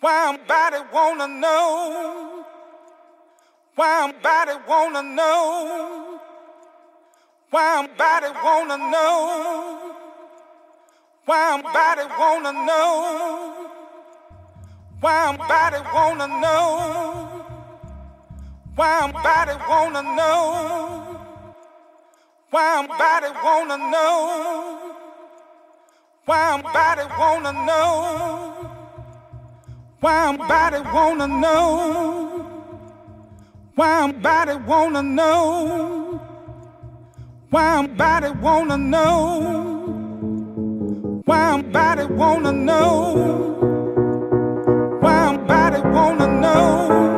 Why I'm body wanna know? Why I'm body wanna know? Why I'm body wanna know? Why I'm body wanna know? Why I'm body wanna know? Why I'm body wanna know? Why somebody wanna know? Why somebody wanna know? Why somebody wanna know? Why somebody wanna know? Why somebody wanna know? Why somebody wanna know? Why somebody wanna know?